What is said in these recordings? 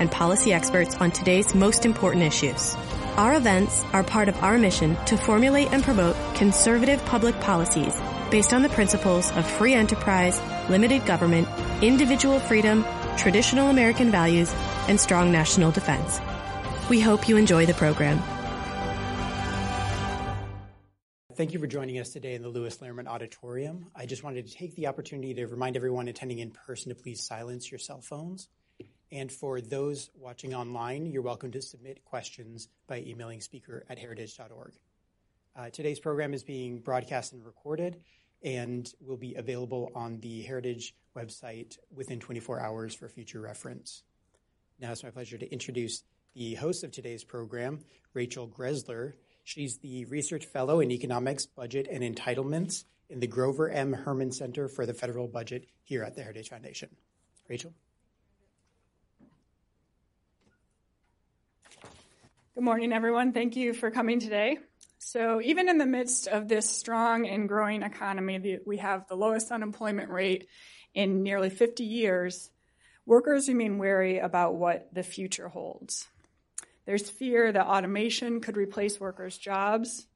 and policy experts on today's most important issues. Our events are part of our mission to formulate and promote conservative public policies based on the principles of free enterprise, limited government, individual freedom, traditional American values, and strong national defense. We hope you enjoy the program. Thank you for joining us today in the Lewis Lehrman Auditorium. I just wanted to take the opportunity to remind everyone attending in person to please silence your cell phones. And for those watching online, you're welcome to submit questions by emailing speaker at heritage.org. Uh, today's program is being broadcast and recorded and will be available on the Heritage website within 24 hours for future reference. Now it's my pleasure to introduce the host of today's program, Rachel Greszler. She's the Research Fellow in Economics, Budget, and Entitlements in the Grover M. Hermann Center for the Federal Budget here at the Heritage Foundation. Rachel? Good morning, everyone. Thank you for coming today. So, even in the midst of this strong and growing economy, we have the lowest unemployment rate in nearly 50 years. Workers remain wary about what the future holds. There's fear that automation could replace workers' jobs.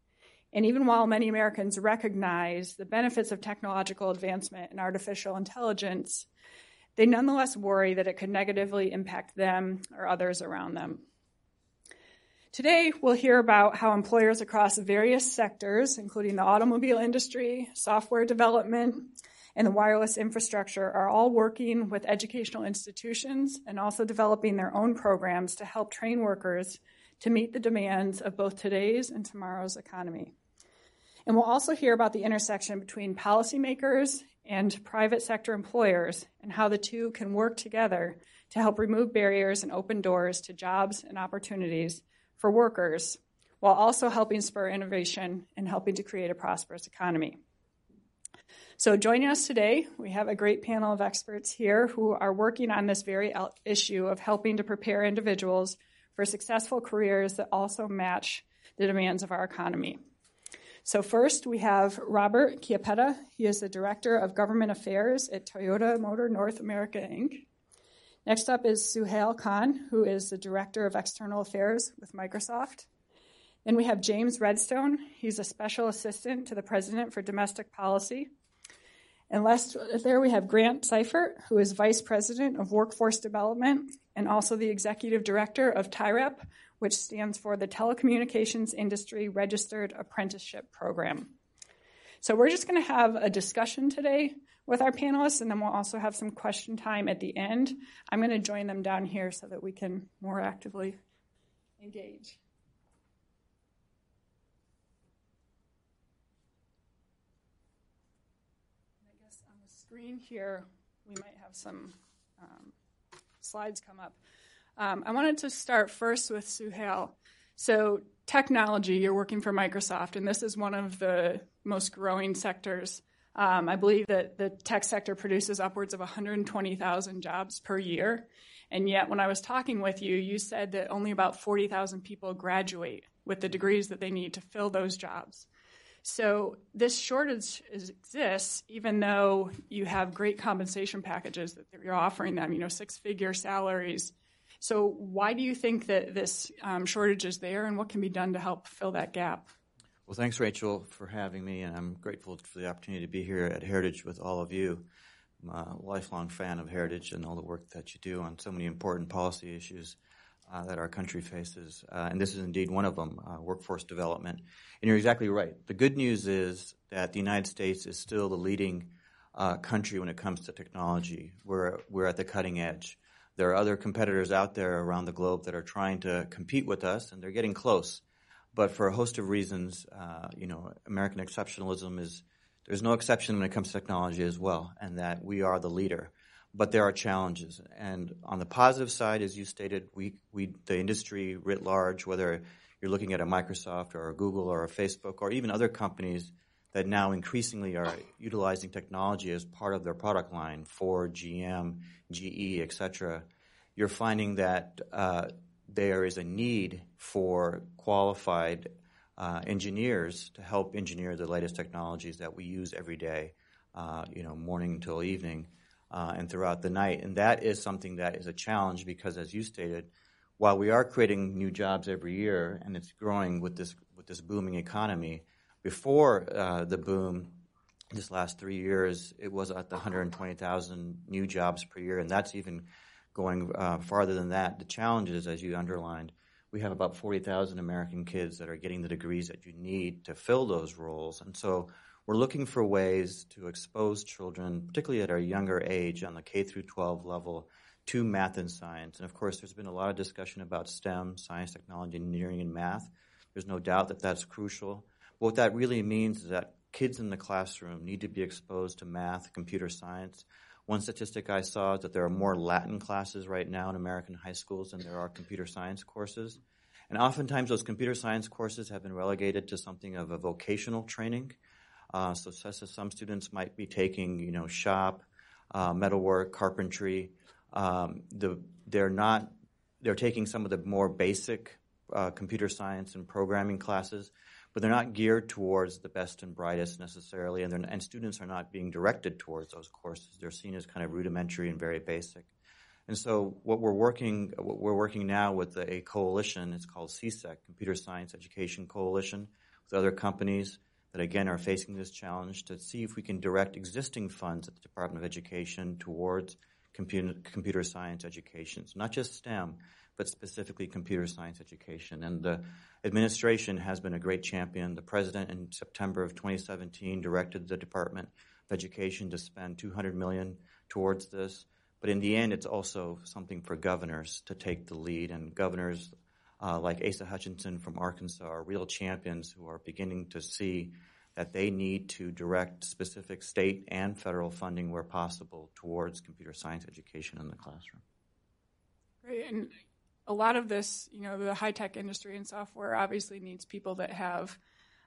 And even while many Americans recognize the benefits of technological advancement and artificial intelligence, they nonetheless worry that it could negatively impact them or others around them. Today, we'll hear about how employers across various sectors, including the automobile industry, software development, and the wireless infrastructure, are all working with educational institutions and also developing their own programs to help train workers to meet the demands of both today's and tomorrow's economy. And we'll also hear about the intersection between policymakers and private sector employers and how the two can work together to help remove barriers and open doors to jobs and opportunities for workers while also helping spur innovation and helping to create a prosperous economy. So, joining us today, we have a great panel of experts here who are working on this very issue of helping to prepare individuals for successful careers that also match the demands of our economy. So, first, we have Robert Chiappetta. He is the Director of Government Affairs at Toyota Motor North America, Inc. Next up is Suhail Khan, who is the Director of External Affairs with Microsoft. Then we have James Redstone. He's a Special Assistant to the President for Domestic Policy. And last there we have Grant Seifert, who is Vice President of Workforce Development and also the Executive Director of TIRAP, which stands for the Telecommunications Industry Registered Apprenticeship Program. So we're just going to have a discussion today with our panelists, and then we'll also have some question time at the end. I'm going to join them down here so that we can more actively engage. I guess on the screen here, we might have some um, slides come up. Um, I wanted to start first with Suhail. So, technology, you're working for Microsoft, and this is one of the most growing sectors um, I believe that the tech sector produces upwards of 120,000 jobs per year. And yet, when I was talking with you, you said that only about 40,000 people graduate with the degrees that they need to fill those jobs. So, this shortage is, exists even though you have great compensation packages that you're offering them, you know, six figure salaries. So, why do you think that this um, shortage is there, and what can be done to help fill that gap? Well, thanks, Rachel, for having me, and I'm grateful for the opportunity to be here at Heritage with all of you. I'm a lifelong fan of Heritage and all the work that you do on so many important policy issues uh, that our country faces. Uh, and this is indeed one of them uh, workforce development. And you're exactly right. The good news is that the United States is still the leading uh, country when it comes to technology. We're, we're at the cutting edge. There are other competitors out there around the globe that are trying to compete with us, and they're getting close. But for a host of reasons, uh, you know, American exceptionalism is there's no exception when it comes to technology as well, and that we are the leader. but there are challenges. And on the positive side, as you stated, we, we the industry writ large, whether you're looking at a Microsoft or a Google or a Facebook or even other companies that now increasingly are utilizing technology as part of their product line, Ford, GM, GE, etc., you're finding that uh, there is a need for qualified uh, engineers to help engineer the latest technologies that we use every day, uh, you know, morning until evening uh, and throughout the night. And that is something that is a challenge because, as you stated, while we are creating new jobs every year and it's growing with this with this booming economy, before uh, the boom, this last three years, it was at the 120,000 new jobs per year, and that's even going uh, farther than that. The challenges, as you underlined, we have about 40,000 American kids that are getting the degrees that you need to fill those roles, and so we're looking for ways to expose children, particularly at our younger age, on the K through 12 level, to math and science. And of course, there's been a lot of discussion about STEM, science, technology, engineering, and math. There's no doubt that that's crucial. But what that really means is that kids in the classroom need to be exposed to math, computer science. One statistic I saw is that there are more Latin classes right now in American high schools than there are computer science courses. And oftentimes those computer science courses have been relegated to something of a vocational training. Uh, so, some students might be taking, you know, shop, uh, metalwork, carpentry. Um, the, they're not. They're taking some of the more basic uh, computer science and programming classes, but they're not geared towards the best and brightest necessarily, and, and students are not being directed towards those courses. They're seen as kind of rudimentary and very basic. And so, what we're working, what we're working now with a coalition. It's called CSEC, Computer Science Education Coalition, with other companies that again are facing this challenge to see if we can direct existing funds at the Department of Education towards computer, computer science education. So not just STEM, but specifically computer science education. And the administration has been a great champion. The president in September of 2017 directed the Department of Education to spend 200 million towards this. But in the end, it's also something for governors to take the lead, and governors uh, like Asa Hutchinson from Arkansas are real champions who are beginning to see that they need to direct specific state and federal funding where possible towards computer science education in the classroom. Great. And a lot of this, you know, the high tech industry and software obviously needs people that have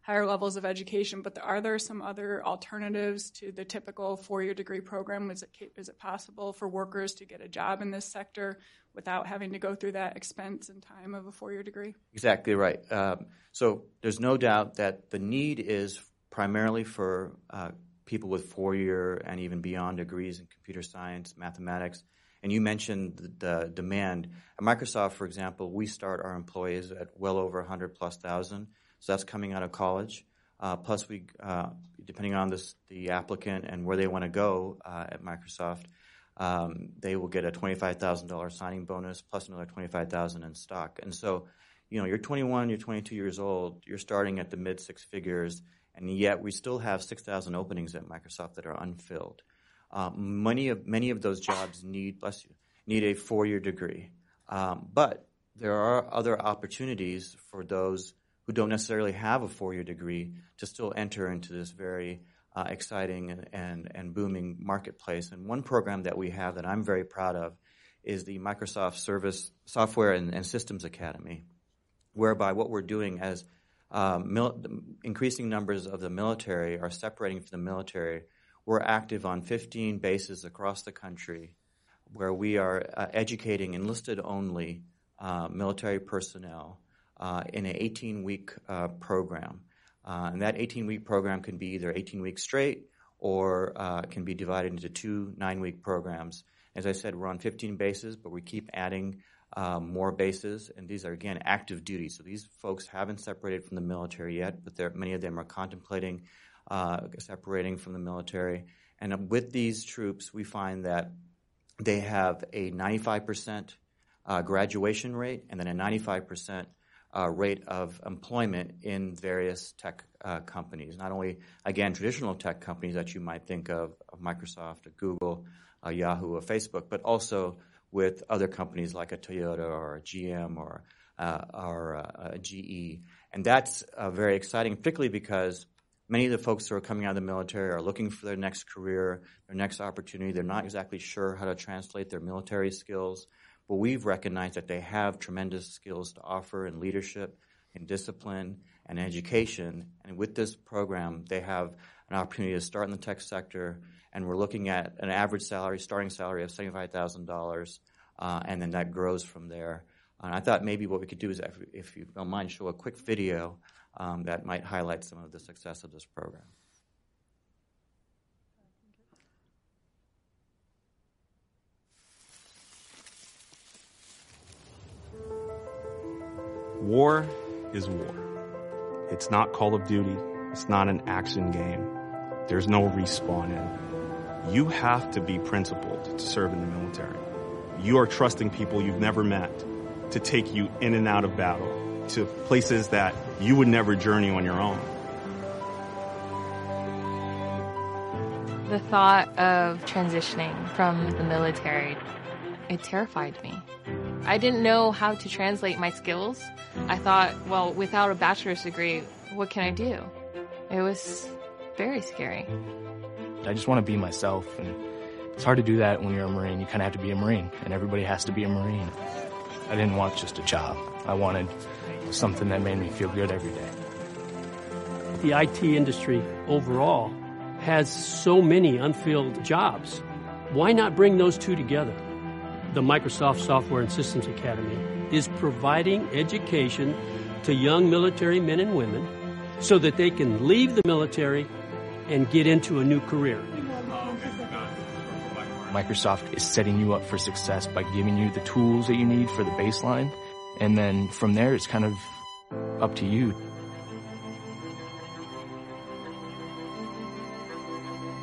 higher levels of education, but are there some other alternatives to the typical four year degree program? Is it, is it possible for workers to get a job in this sector without having to go through that expense and time of a four year degree? Exactly right. Um, so there's no doubt that the need is primarily for uh, people with four year and even beyond degrees in computer science, mathematics. And you mentioned the, the demand. At Microsoft, for example, we start our employees at well over 100 plus thousand. So that's coming out of college. Uh, plus, we, uh, depending on this, the applicant and where they want to go uh, at Microsoft, um, they will get a twenty-five thousand dollars signing bonus plus another 25,000 in stock. And so, you know, you're 21, you're 22 years old, you're starting at the mid six figures, and yet we still have 6,000 openings at Microsoft that are unfilled. Uh, many of many of those jobs need, bless you, need a four-year degree, um, but there are other opportunities for those who don't necessarily have a four year degree to still enter into this very uh, exciting and, and, and, booming marketplace. And one program that we have that I'm very proud of is the Microsoft Service Software and, and Systems Academy, whereby what we're doing as um, mil- increasing numbers of the military are separating from the military, we're active on 15 bases across the country where we are uh, educating enlisted only uh, military personnel uh, in an 18 week uh, program. Uh, and that 18 week program can be either 18 weeks straight or uh, can be divided into two nine week programs. As I said, we're on 15 bases, but we keep adding um, more bases, and these are again active duty. So these folks haven't separated from the military yet, but many of them are contemplating uh, separating from the military. And with these troops, we find that they have a 95% uh, graduation rate and then a 95% uh, rate of employment in various tech uh, companies. Not only, again, traditional tech companies that you might think of, of Microsoft, Google, Yahoo, or Facebook, but also with other companies like a Toyota or a GM or, uh, or uh, a GE. And that's uh, very exciting, particularly because Many of the folks who are coming out of the military are looking for their next career, their next opportunity. They're not exactly sure how to translate their military skills, but we've recognized that they have tremendous skills to offer in leadership, in discipline, and education. And with this program, they have an opportunity to start in the tech sector, and we're looking at an average salary, starting salary of $75,000, uh, and then that grows from there. And I thought maybe what we could do is, if, if you don't mind, show a quick video um, that might highlight some of the success of this program. War is war. It's not Call of Duty. It's not an action game. There's no respawn in. You have to be principled to serve in the military. You are trusting people you've never met to take you in and out of battle to places that you would never journey on your own. The thought of transitioning from the military, it terrified me. I didn't know how to translate my skills. I thought, well, without a bachelor's degree, what can I do? It was very scary. I just want to be myself, and it's hard to do that when you're a Marine. You kind of have to be a Marine, and everybody has to be a Marine. I didn't want just a job. I wanted something that made me feel good every day. The IT industry overall has so many unfilled jobs. Why not bring those two together? The Microsoft Software and Systems Academy is providing education to young military men and women so that they can leave the military and get into a new career. Microsoft is setting you up for success by giving you the tools that you need for the baseline and then from there, it's kind of up to you.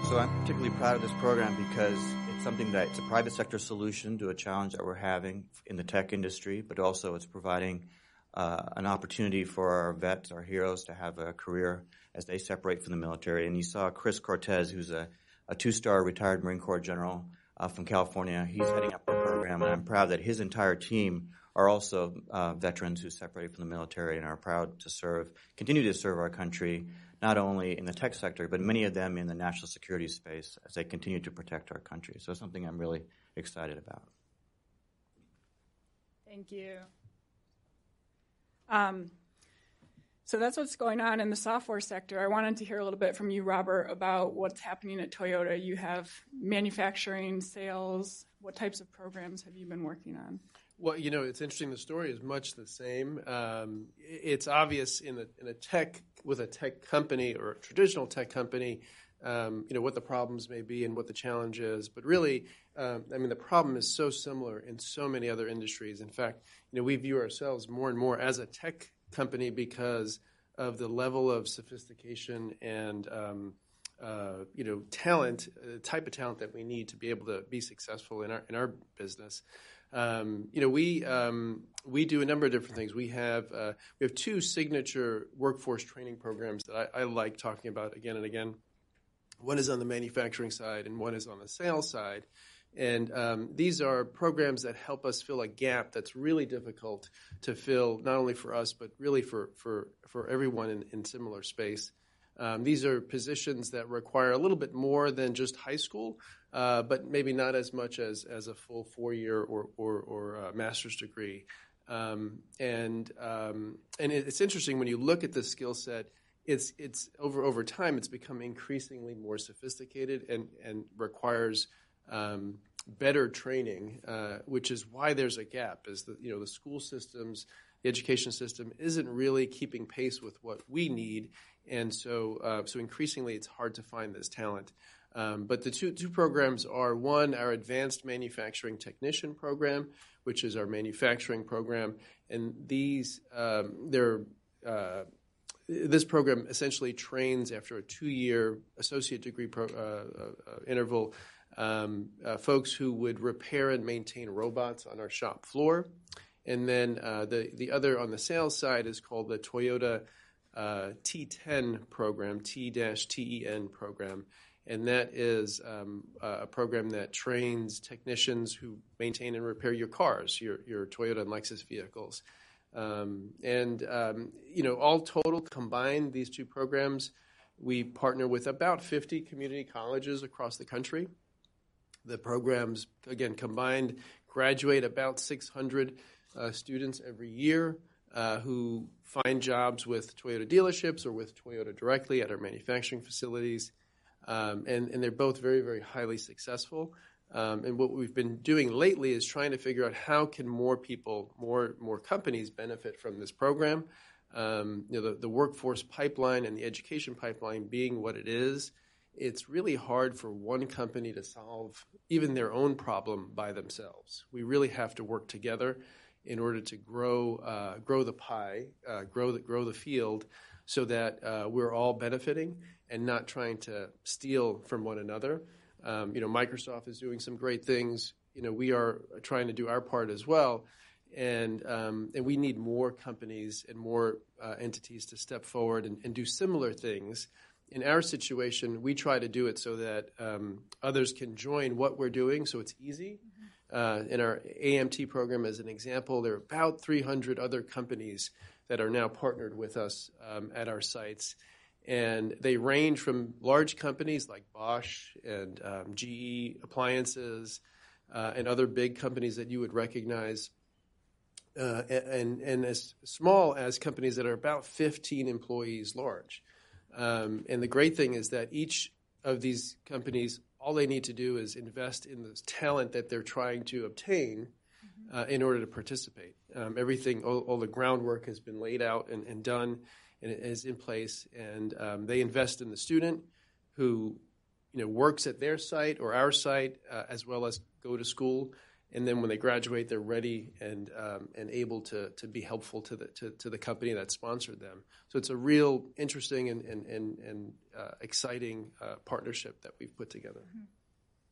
So I'm particularly proud of this program because it's something that it's a private sector solution to a challenge that we're having in the tech industry, but also it's providing uh, an opportunity for our vets, our heroes, to have a career as they separate from the military. And you saw Chris Cortez, who's a, a two-star retired Marine Corps general uh, from California. He's heading up our program, and I'm proud that his entire team are also uh, veterans who separated from the military and are proud to serve, continue to serve our country, not only in the tech sector, but many of them in the national security space as they continue to protect our country. So it's something I'm really excited about. Thank you. Um, so that's what's going on in the software sector. I wanted to hear a little bit from you, Robert, about what's happening at Toyota. You have manufacturing, sales. What types of programs have you been working on? Well, you know, it's interesting. The story is much the same. Um, it's obvious in a, in a tech with a tech company or a traditional tech company, um, you know, what the problems may be and what the challenge is. But really, um, I mean, the problem is so similar in so many other industries. In fact, you know, we view ourselves more and more as a tech company because of the level of sophistication and um, uh, you know talent, uh, type of talent that we need to be able to be successful in our in our business. Um, you know, we um, we do a number of different things. We have uh, we have two signature workforce training programs that I, I, like talking about again and again. One is on the manufacturing side, and one is on the sales side. And um, these are programs that help us fill a gap that's really difficult to fill, not only for us, but really for for for everyone in, in similar space. Um, these are positions that require a little bit more than just high school, uh, but maybe not as much as, as a full four year or, or, or master's degree. Um, and um, and it's interesting when you look at the skill set. It's it's over over time. It's become increasingly more sophisticated and and requires um, better training, uh, which is why there's a gap. Is that you know the school systems, the education system isn't really keeping pace with what we need, and so uh, so increasingly it's hard to find this talent. Um, but the two two programs are one our advanced manufacturing technician program, which is our manufacturing program, and these um, they're uh, this program essentially trains after a two-year associate degree pro, uh, uh, interval um, uh, folks who would repair and maintain robots on our shop floor, and then uh, the the other on the sales side is called the Toyota uh, T10 program, T-TEN program, and that is um, a program that trains technicians who maintain and repair your cars, your, your Toyota and Lexus vehicles. Um, and, um, you know, all total combined, these two programs We partner with about 50 community colleges across the country. The programs, again, combined graduate about 600 uh, students every year uh, who find jobs with Toyota dealerships or with Toyota directly at our manufacturing facilities. Um, and, and they're both very, very highly successful. Um, and what we've been doing lately is trying to figure out how can more people, more more companies benefit from this program. Um, you know, the, the workforce pipeline and the education pipeline being what it is, it's really hard for one company to solve even their own problem by themselves. We really have to work together in order to grow uh, grow the pie, uh, grow the grow the field, so that uh, we're all benefiting and not trying to steal from one another. Um, you know, Microsoft is doing some great things. You know, we are trying to do our part as well, and um, and we need more companies and more uh, entities to step forward and, and do similar things in our situation, we try to do it so that um, others can join what we're doing, so it's easy. Uh, in our AMT program, as an example, there are about 300 other companies that are now partnered with us um, at our sites. And they range from large companies like Bosch and um, GE Appliances uh, and other big companies that you would recognize, uh, and, and as small as companies that are about 15 employees large. Um, and the great thing is that each of these companies, all they need to do is invest in the talent that they're trying to obtain mm-hmm. uh, in order to participate. Um, everything, all, all, the groundwork has been laid out and, and done, and it is in place. And um, they invest in the student who, you know, works at their site or our site, uh, as well as go to school and then when they graduate, they're ready and um, and able to to be helpful to the to, to, the company that sponsored them. So it's a real interesting and and and, and uh, exciting uh, partnership that we've put together. Mm-hmm.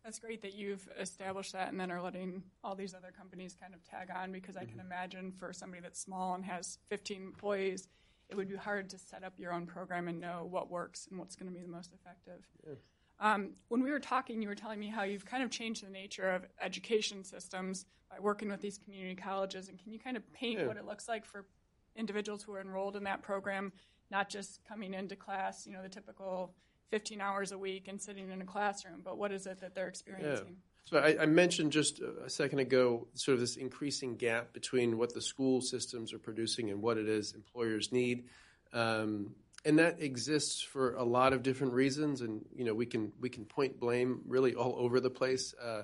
That's great that you've established that and then are letting all these other companies kind of tag on because I can mm-hmm. imagine for somebody that's small and has 15 employees, it would be hard to set up your own program and know what works and what's going to be the most effective. Yeah. Um, when we were talking, you were telling me how you've kind of changed the nature of education systems by working with these community colleges. And can you kind of paint yeah. what it looks like for individuals who are enrolled in that program, not just coming into class, you know, the typical 15 hours a week and sitting in a classroom, but what is it that they're experiencing? Yeah. So I, I, mentioned just a second ago sort of this increasing gap between what the school systems are producing and what it is employers need. Um, and that exists for a lot of different reasons, and you know we can we can point blame really all over the place uh,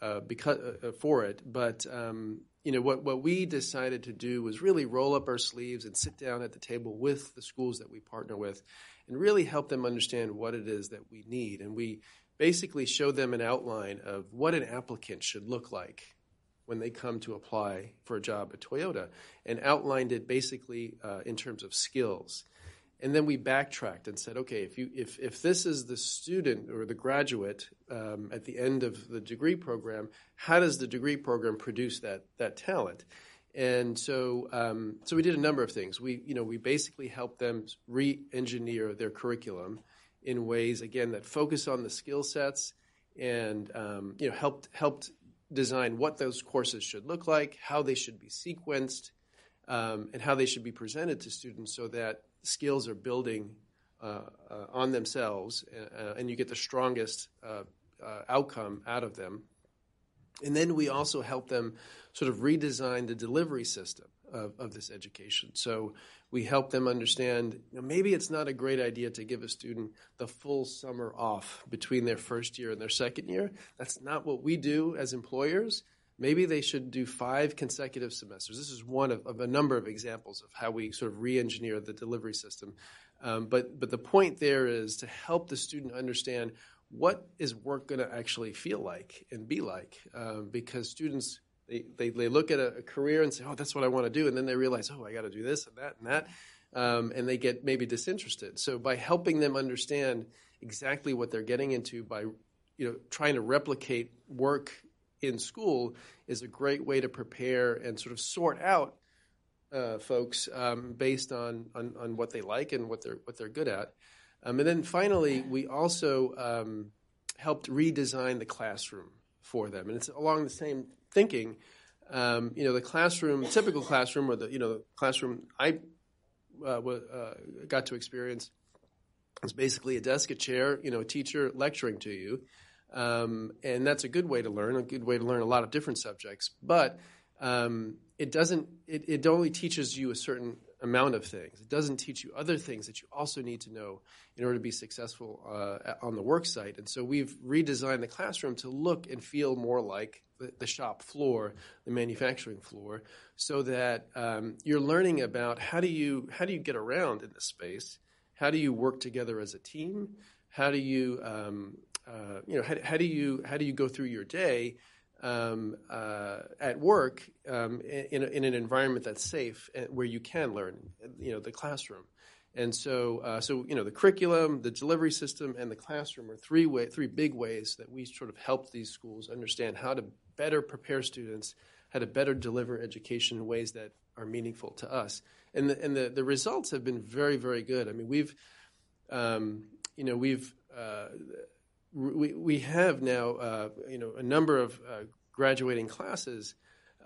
uh, because uh, uh, for it. But um, you know what what we decided to do was really roll up our sleeves and sit down at the table with the schools that we partner with, and really help them understand what it is that we need. And we basically show them an outline of what an applicant should look like when they come to apply for a job at Toyota, and outlined it basically uh, in terms of skills and then we backtracked and said, okay, if you if if this is the student or the graduate um, at the end of the degree program, how does the degree program produce that that talent? And so um, so we did a number of things. We you know we basically helped them re-engineer their curriculum in ways again that focus on the skill sets and um, you know helped helped design what those courses should look like, how they should be sequenced, um, and how they should be presented to students so that skills are building uh, uh, on themselves, uh, and you get the strongest uh, uh, outcome out of them. And then we also help them sort of redesign the delivery system of, of this education. So we help them understand you know, maybe it's not a great idea to give a student the full summer off between their first year and their second year. That's not what we do as employers. Maybe they should do five consecutive semesters. This is one of, of a number of examples of how we sort of re-engineer the delivery system. Um, but but the point there is to help the student understand what is work going to actually feel like and be like, um, because students they, they, they look at a, a, career and say, oh, that's what I want to do, and then they realize, oh, I got to do this and that and that, um, and they get maybe disinterested. So by helping them understand exactly what they're getting into by you know trying to replicate work in school is a great way to prepare and sort of sort out uh, folks um, based on, on, on what they like and what they're what they're good at. Um, and then finally, we also um, helped redesign the classroom for them, and it's along the same thinking. Um, you know, the classroom, typical classroom, or the you know the classroom I uh, uh, got to experience It's basically a desk, a chair, you know, a teacher lecturing to you. Um, and that's a good way to learn, a good way to learn a lot of different subjects. But um, it doesn't, it, it only teaches you a certain amount of things. It doesn't teach you other things that you also need to know in order to be successful uh, on the work site. And so we've redesigned the classroom to look and feel more like the, the shop floor, the manufacturing floor, so that um, you're learning about how do you how do you get around in this space, how do you work together as a team, how do you um, uh, you know how, how do you how do you go through your day um, uh, at work um, in, in, an environment that's safe and where you can learn, you know, the classroom. And so, uh, so you know, the curriculum, the delivery system, and the classroom are three way, three big ways that we sort of help these schools understand how to better prepare students, how to better deliver education in ways that are meaningful to us. And the, and the, the results have been very, very good. I mean, we've, um, you know, we've uh, we, we have now uh, you know a number of uh, graduating classes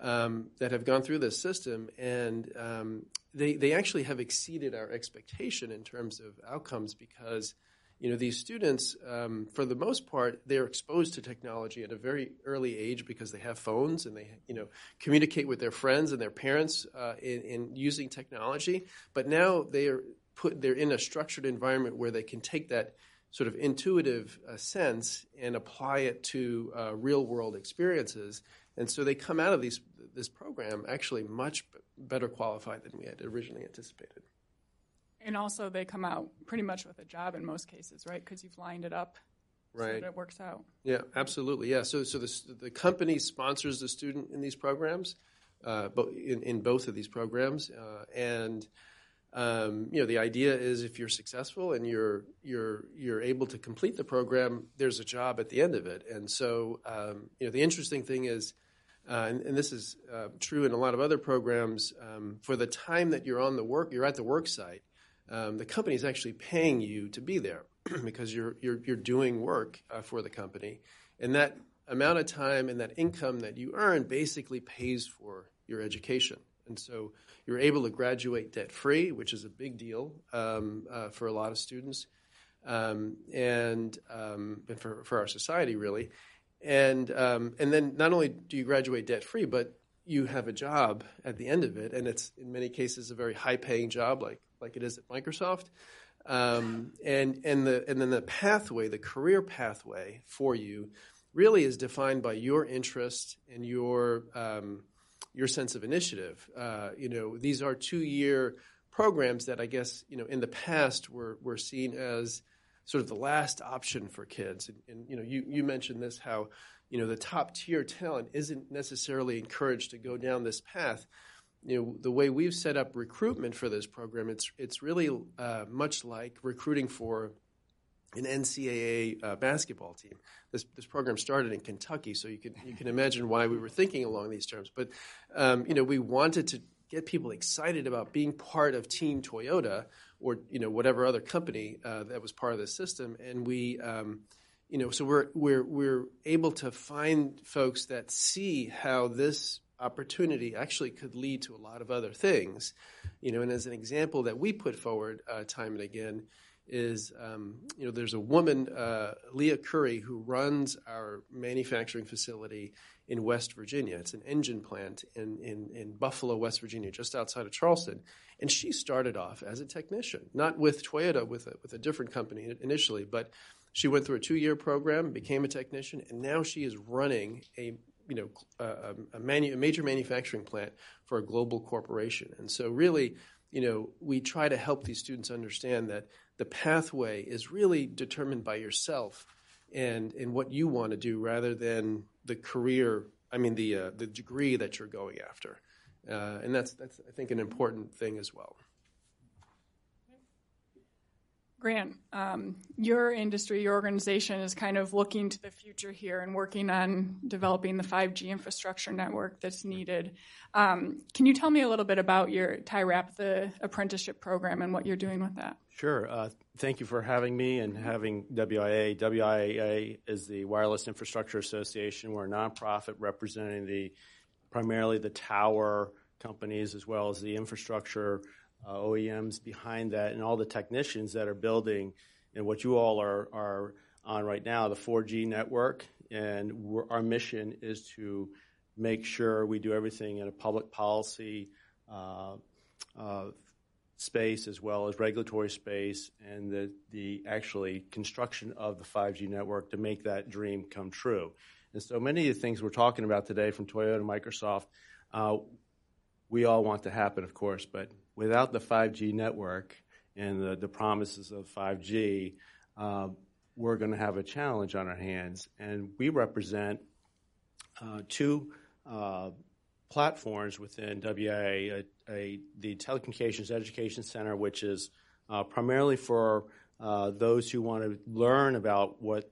um, that have gone through this system, and um, they they actually have exceeded our expectation in terms of outcomes because you know these students um, for the most part they're exposed to technology at a very early age because they have phones and they you know communicate with their friends and their parents uh, in, in using technology. But now they are put they're in a structured environment where they can take that sort of intuitive uh, sense and apply it to uh, real world experiences. And so they come out of these, this program actually much better qualified than we had originally anticipated. And also, they come out pretty much with a job in most cases, right? Because you've lined it up right. so that it works out. Yeah, absolutely. Yeah. So, so the, the company sponsors the student in these programs, uh, in, in both of these programs, uh, and um, you know, the idea is if you're successful and you're you're you're able to complete the program, there's a job at the end of it. And so, um, you know, the interesting thing is, uh, and, and, this is uh, true in a lot of other programs, um, for the time that you're on the work, you're at the work site, um, the company is actually paying you to be there because you're you're you're doing work uh, for the company, and that amount of time and that income that you earn basically pays for your education. And so you're able to graduate debt free, which is a big deal um, uh, for a lot of students, um, and, um, and for, for our society, really. And, um, and then not only do you graduate debt free, but you have a job at the end of it, and it's in many cases a very high paying job, like, like it is at Microsoft. Um, and, and, the, and then the pathway, the career pathway for you, really is defined by your interest and your um, your sense of initiative. Uh, you know, these are two-year programs that I guess you know in the past were were seen as sort of the last option for kids. And, and you know, you you mentioned this how you know the top tier talent isn't necessarily encouraged to go down this path. You know, the way we've set up recruitment for this program, it's it's really uh, much like recruiting for an NCAA uh, basketball team. This this program started in Kentucky, so you can you can imagine why we were thinking along these terms. But um, you know, we wanted to get people excited about being part of Team Toyota or you know whatever other company uh, that was part of the system, and we. Um, you know, so we're we're we're able to find folks that see how this opportunity actually could lead to a lot of other things. You know, and as an example that we put forward uh, time and again is um, you know there's a woman uh, Leah Curry who runs our manufacturing facility in West Virginia. It's an engine plant in, in, in Buffalo, West Virginia, just outside of Charleston. And she started off as a technician, not with Toyota, with a, with a different company initially, but she went through a two-year program, became a technician, and now she is running a you know a, manu- a major manufacturing plant for a global corporation. And so really, you know, we try to help these students understand that the pathway is really determined by yourself and and what you want to do rather than the career i mean the uh, the degree that you're going after. Uh, and that's that's i think an important thing as well Grant, um, your industry, your organization is kind of looking to the future here and working on developing the 5G infrastructure network that's needed. Um, can you tell me a little bit about your TIRAP, the apprenticeship program, and what you're doing with that? Sure. Uh, thank you for having me and having WIA. WIA is the Wireless Infrastructure Association. We're a nonprofit representing the primarily the tower companies as well as the infrastructure uh, OEMs behind that and all the technicians that are building and what you all are, are on right now, the 4G network. And our mission is to make sure we do everything in a public policy uh, uh, space as well as regulatory space and the, the actually construction of the 5G network to make that dream come true. And so many of the things we're talking about today from Toyota and Microsoft, uh, we all want to happen, of course, but without the 5G network and the, the promises of 5G, uh, we're going to have a challenge on our hands. And we represent uh, two uh, platforms within WIA, a, a, the Telecommunications Education Center, which is uh, primarily for uh, those who want to learn about what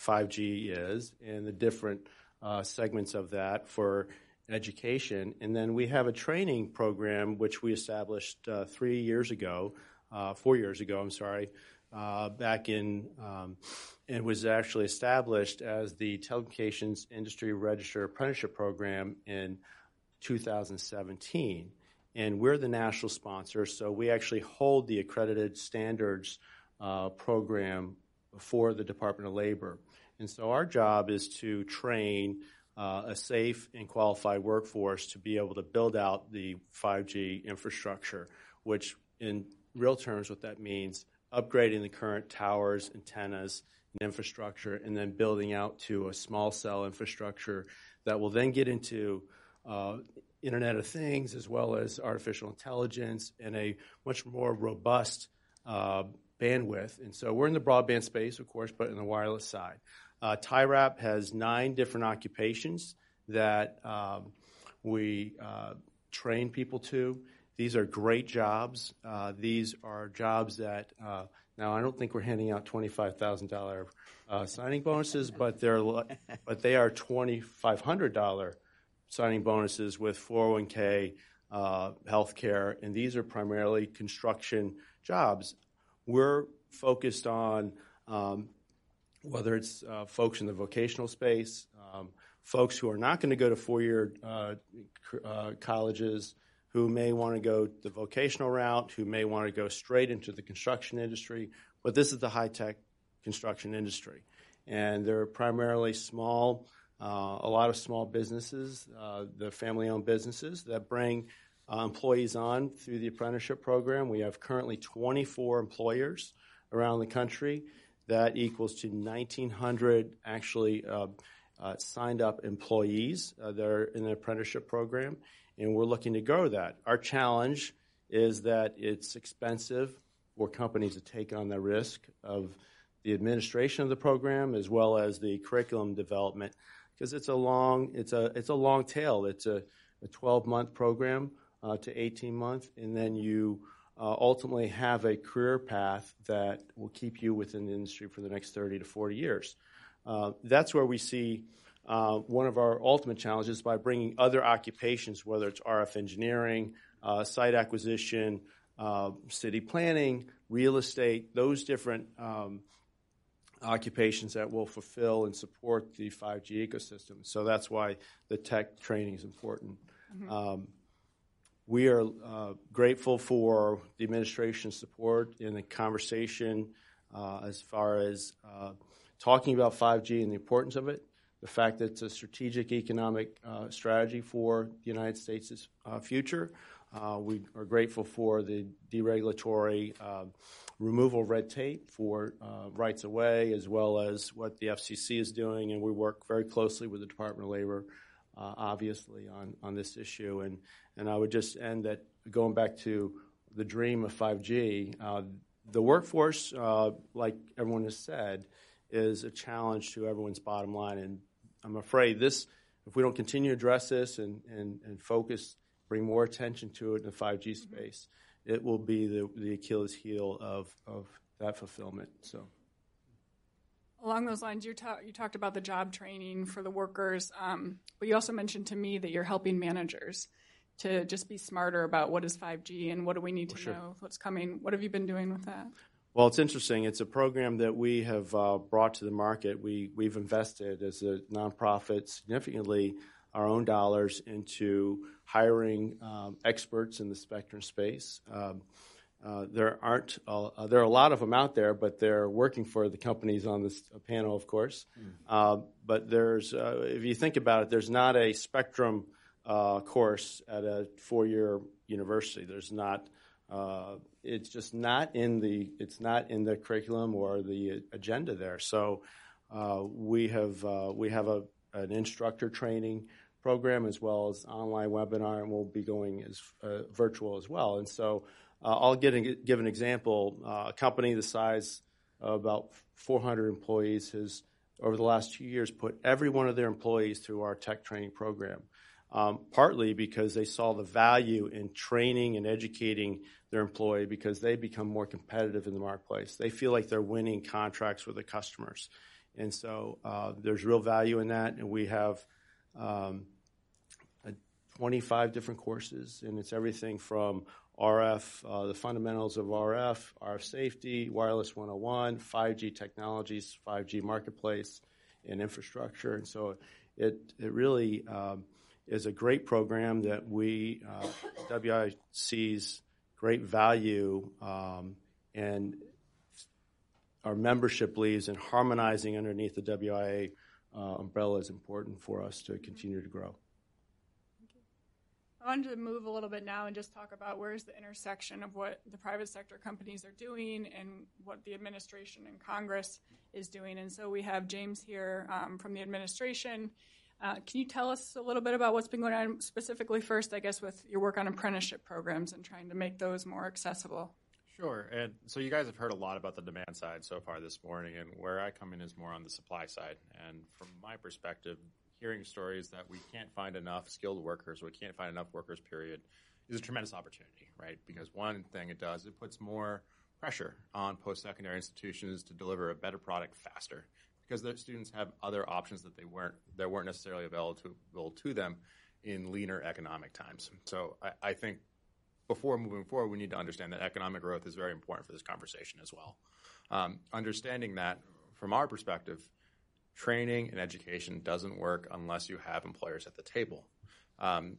5G is and the different uh, segments of that for education. And then we have a training program which we established uh, three years ago, uh, four years ago, I'm sorry, uh, back in, um, and was actually established as the Telecommunications Industry Register Apprenticeship Program in 2017. And we're the national sponsor, so we actually hold the accredited standards uh, program for the Department of Labor. And so our job is to train uh, a safe and qualified workforce to be able to build out the 5G infrastructure, which in real terms, what that means, upgrading the current towers, antennas, and infrastructure, and then building out to a small cell infrastructure that will then get into uh, Internet of Things as well as artificial intelligence and a much more robust uh, bandwidth. And so we're in the broadband space, of course, but in the wireless side. Uh, TIRAP has nine different occupations that um, we uh, train people to. These are great jobs. Uh, these are jobs that uh, now I don't think we're handing out twenty-five thousand dollar uh, signing bonuses, but they're but they are twenty-five hundred dollar signing bonuses with 401k, uh, health care, and these are primarily construction jobs. We're focused on um, whether it's uh, folks in the vocational space, um, folks who are not going to go to four-year uh, uh, colleges, who may want to go the vocational route, who may want to go straight into the construction industry. But this is the high-tech construction industry, and they're primarily small, uh, a lot of small businesses, uh, the family-owned businesses that bring uh, employees on through the apprenticeship program. We have currently 24 employers around the country that equals to 1,900 actually uh, uh, signed up employees uh, that are in the apprenticeship program, and we're looking to grow that. Our challenge is that it's expensive for companies to take on the risk of the administration of the program as well as the curriculum development because it's a long it's a it's a long tail. It's a, a 12 month program uh, to 18 month, and then you uh, ultimately have a career path that will keep you within the industry for the next 30 to 40 years. Uh, that's where we see uh, one of our ultimate challenges by bringing other occupations, whether it's RF engineering, uh, site acquisition, uh, city planning, real estate, those different um, occupations that will fulfill and support the 5G ecosystem. So that's why the tech training is important. Mm-hmm. Um, we are uh, grateful for the administration's support in the conversation uh, as far as uh, talking about 5G and the importance of it, the fact that it's a strategic economic uh, strategy for the United States' uh, future. Uh, we are grateful for the deregulatory removal of red tape for rights of way, as well as what the FCC is doing, and we work very closely with the Department of Labor uh, obviously, on, on this issue. And, and I would just end that going back to the dream of 5G, uh, the workforce, uh, like everyone has said, is a challenge to everyone's bottom line. And I'm afraid this, if we don't continue to address this and, and, and focus, bring more attention to it in the 5G space, it will be the, the Achilles heel of, of that fulfillment. So. Along those lines, you, ta- you talked about the job training for the workers, um, but you also mentioned to me that you're helping managers to just be smarter about what is 5G and what do we need to sure. know, what's coming. What have you been doing with that? Well, it's interesting. It's a program that we have uh, brought to the market. We, we've invested as a nonprofit significantly our own dollars into hiring um, experts in the spectrum space. Um, uh, there aren't uh, there are a lot of them out there, but they're working for the companies on this panel, of course. Mm. but there's, uh, if you think about it, there's not a spectrum uh, course at a four-year university. There's not. Uh, it's just not in the it's not in the curriculum or the agenda there. So we have we have a an instructor training program as well as online webinar, and we'll be going as virtual as well. And so uh, I'll give an example. Uh, a company the size of about 400 employees has, over the last two years, put every one of their employees through our tech training program, um, partly because they saw the value in training and educating their employee because they become more competitive in the marketplace. They feel like they're winning contracts with the customers. And so uh, there's real value in that. And we have um, 25 different courses, and it's everything from RF, uh, the fundamentals of RF, RF safety, wireless 101, 5G technologies, 5G marketplace, and infrastructure. And so it, it really um, is a great program that we, uh, WI sees great value um, and our membership believes in harmonizing underneath the WIA uh, umbrella is important for us to continue to grow. I wanted to move a little bit now and just talk about where's the intersection of what the private sector companies are doing and what the administration and Congress is doing. And so we have James here um, from the administration. Uh, can you tell us a little bit about what's been going on specifically first, I guess, with your work on apprenticeship programs and trying to make those more accessible? Sure. And so you guys have heard a lot about the demand side so far this morning, and where I come in is more on the supply side. And from my perspective, hearing stories that we can't find enough skilled workers, we can't find enough workers, period, is a tremendous opportunity, right? Because one thing it does, it puts more pressure on post-secondary institutions to deliver a better product faster because their students have other options that they weren't that weren't necessarily available to, them in leaner economic times. So I, I, think before moving forward, we need to understand that economic growth is very important for this conversation as well. Um, understanding that from our perspective, training and education doesn't work unless you have employers at the table. Um,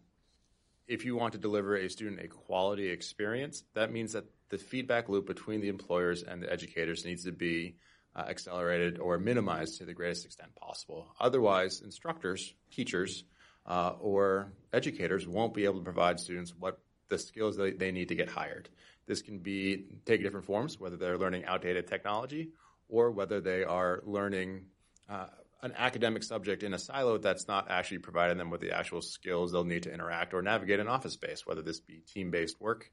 if you want to deliver a student a quality experience, that means that the feedback loop between the employers and the educators needs to be uh, accelerated or minimized to the greatest extent possible. Otherwise, instructors, teachers, uh, or educators won't be able to provide students what the skills that they need to get hired. This can be take different forms, whether they're learning outdated technology or whether they are learning uh, an academic subject in a silo that's not actually providing them with the actual skills they'll need to interact or navigate an office space, whether this be team-based work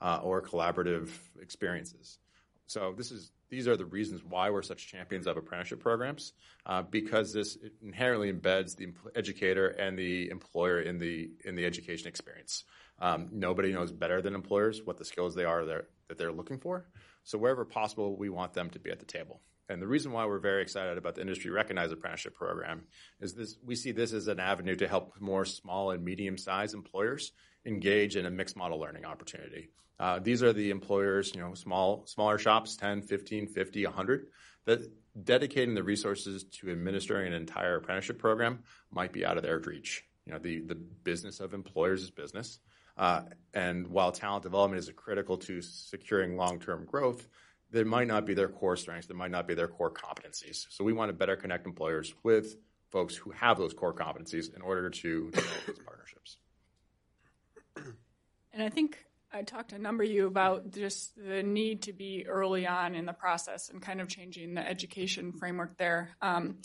uh, or collaborative experiences. So this is these are the reasons why we're such champions of apprenticeship programs uh, because this inherently embeds the educator and the employer in the in the education experience. Um, nobody knows better than employers what the skills they are that they're looking for. So wherever possible, we want them to be at the table. And the reason why we're very excited about the industry recognized apprenticeship program is this we see this as an avenue to help more small and medium sized employers engage in a mixed model learning opportunity. Uh, these are the employers, you know, small smaller shops, 10, 15, 50, 100, that dedicating the resources to administering an entire apprenticeship program might be out of their reach. You know, the, the business of employers is business. Uh, and while talent development is critical to securing long-term growth, that might not be their core strengths, that might not be their core competencies. So we want to better connect employers with folks who have those core competencies in order to develop these partnerships. And I think I talked to a number of you about just the need to be early on in the process and kind of changing the education framework there. Um,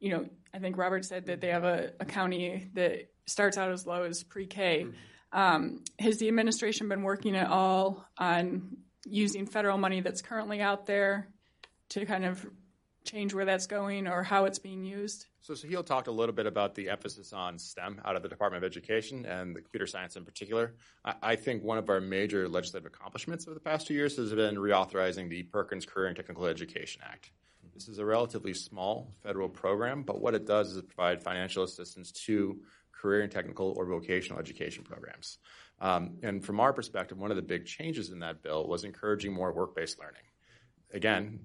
you know, I think Robert said that they have a, a county that starts out as low as pre-K. Um, has the administration been working at all on using federal money that's currently out there to kind of change where that's going or how it's being used? So Sahil talked a little bit about the emphasis on STEM out of the Department of Education and the computer science in particular. I, I think one of our major legislative accomplishments over the past two years has been reauthorizing the Perkins Career and Technical Education Act. This is a relatively small federal program, but what it does is provide financial assistance to career and technical or vocational education programs. Um, and from our perspective, one of the big changes in that bill was encouraging more work-based learning. Again,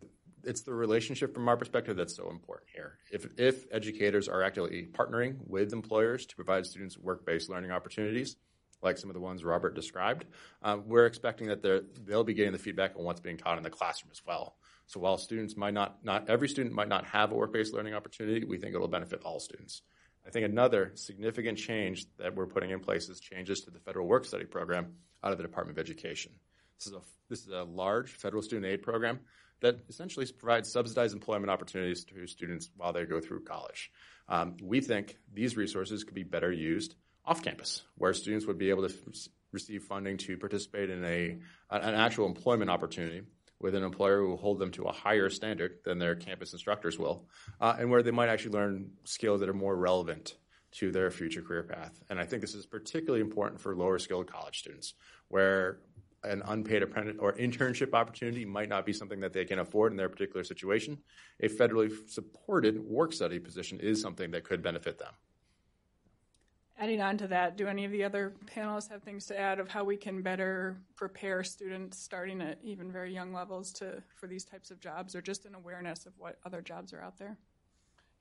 it's the relationship from our perspective that's so important here. If, if educators are actively partnering with employers to provide students work-based learning opportunities, like some of the ones Robert described, um, we're expecting that they'll be getting the feedback on what's being taught in the classroom as well. So while students might not, not every student might not have a work-based learning opportunity, we think it'll benefit all students. I think another significant change that we're putting in place is changes to the federal work study program out of the Department of Education. This is a, this is a large federal student aid program that essentially provides subsidized employment opportunities to students while they go through college. Um, we think these resources could be better used off campus, where students would be able to f- receive funding to participate in a, an actual employment opportunity with an employer who will hold them to a higher standard than their campus instructors will, uh, and where they might actually learn skills that are more relevant to their future career path. And I think this is particularly important for lower skilled college students, where an unpaid apprentice or internship opportunity might not be something that they can afford in their particular situation. A federally supported work study position is something that could benefit them. Adding on to that, do any of the other panelists have things to add of how we can better prepare students starting at even very young levels to for these types of jobs or just an awareness of what other jobs are out there?